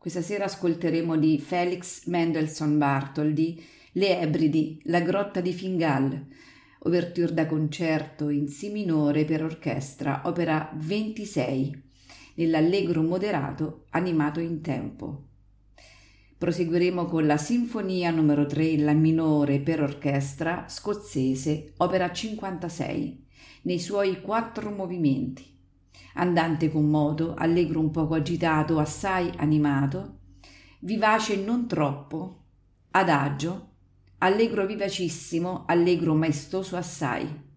Questa sera ascolteremo di Felix Mendelssohn Bartholdy Le Ebridi, la grotta di Fingal, ouverture da concerto in Si minore per orchestra, opera 26, nell'allegro moderato animato in tempo. Proseguiremo con la Sinfonia numero 3 in La minore per orchestra scozzese, opera 56, nei suoi quattro movimenti andante con moto, allegro un poco agitato, assai animato, vivace non troppo, adagio, allegro vivacissimo, allegro maestoso assai.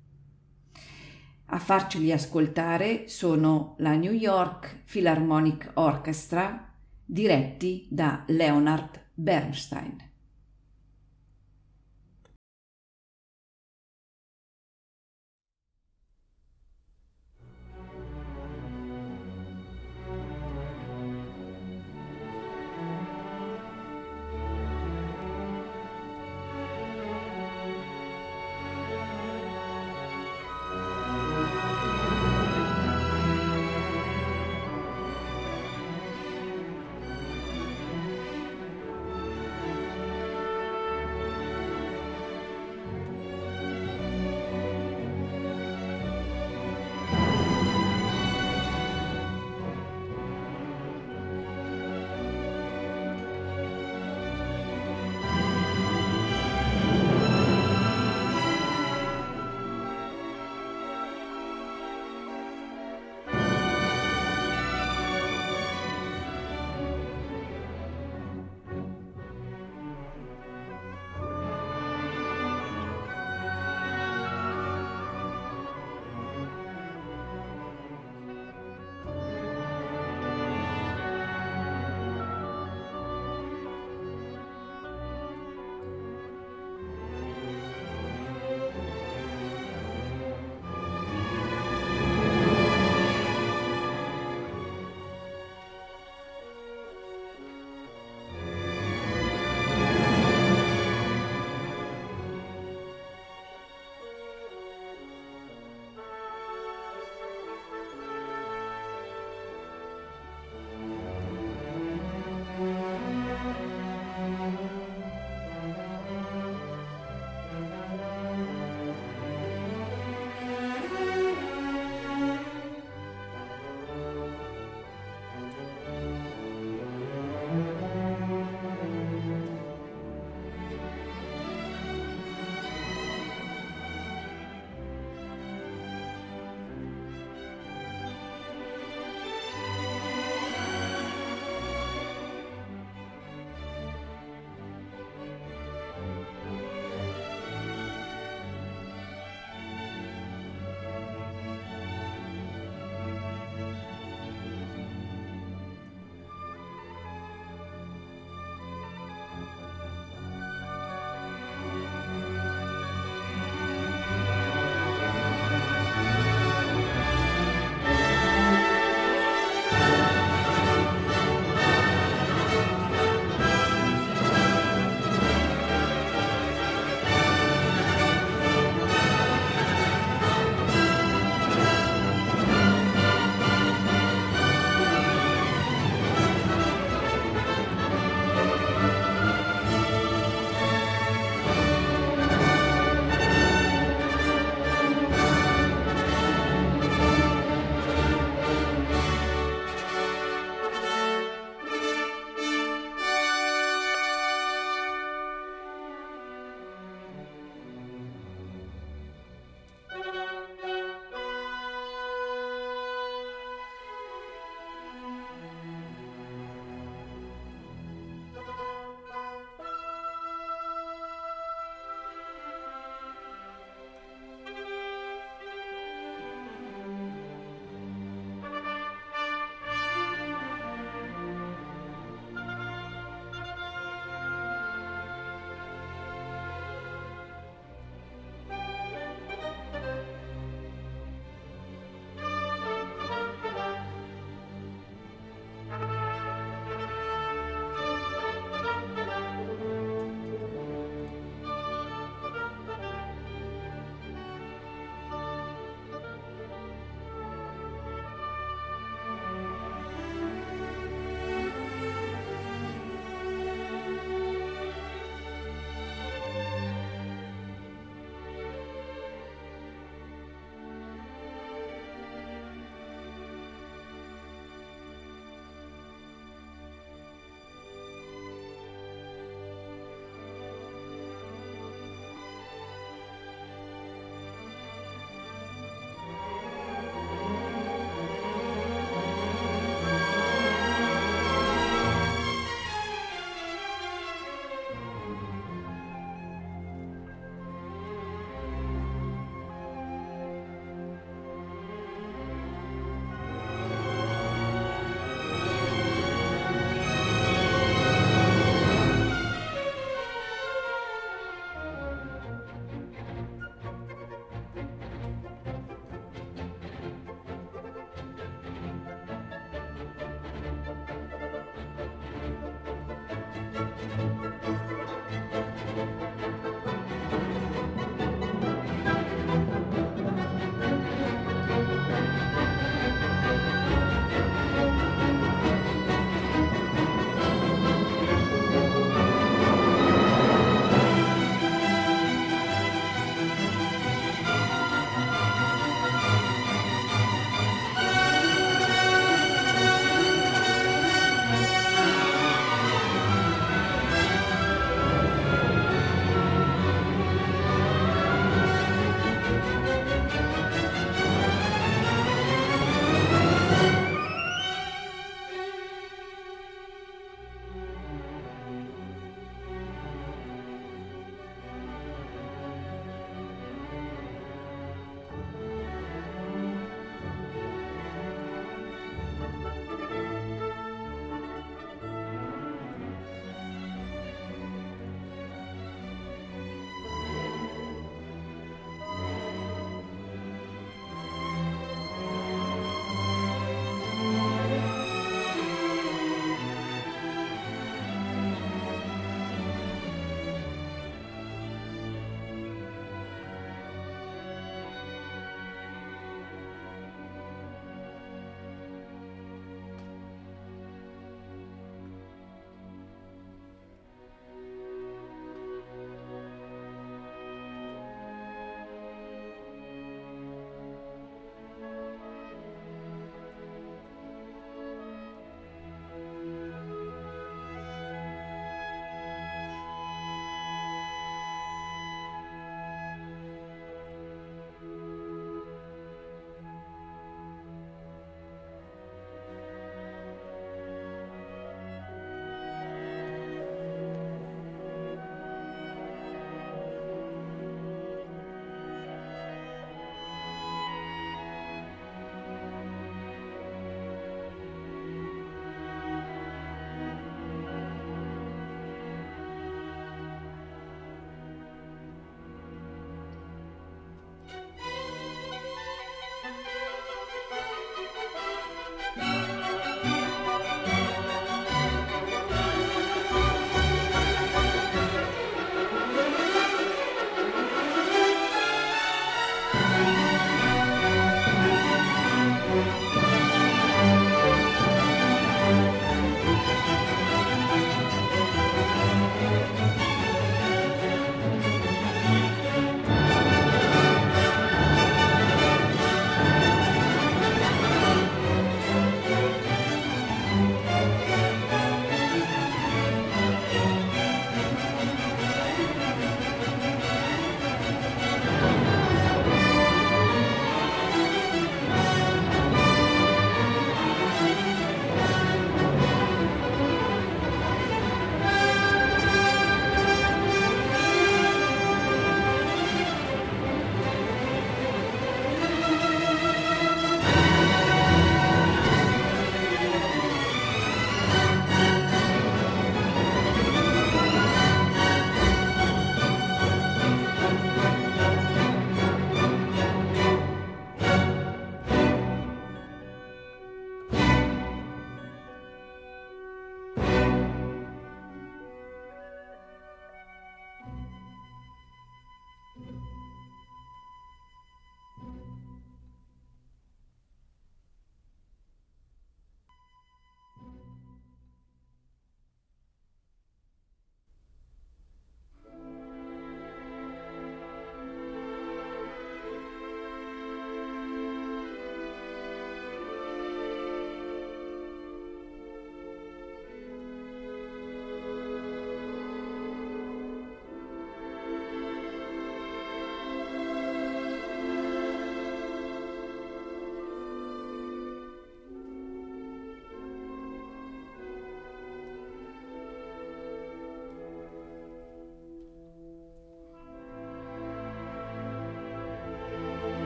A farceli ascoltare sono la New York Philharmonic Orchestra, diretti da Leonard Bernstein.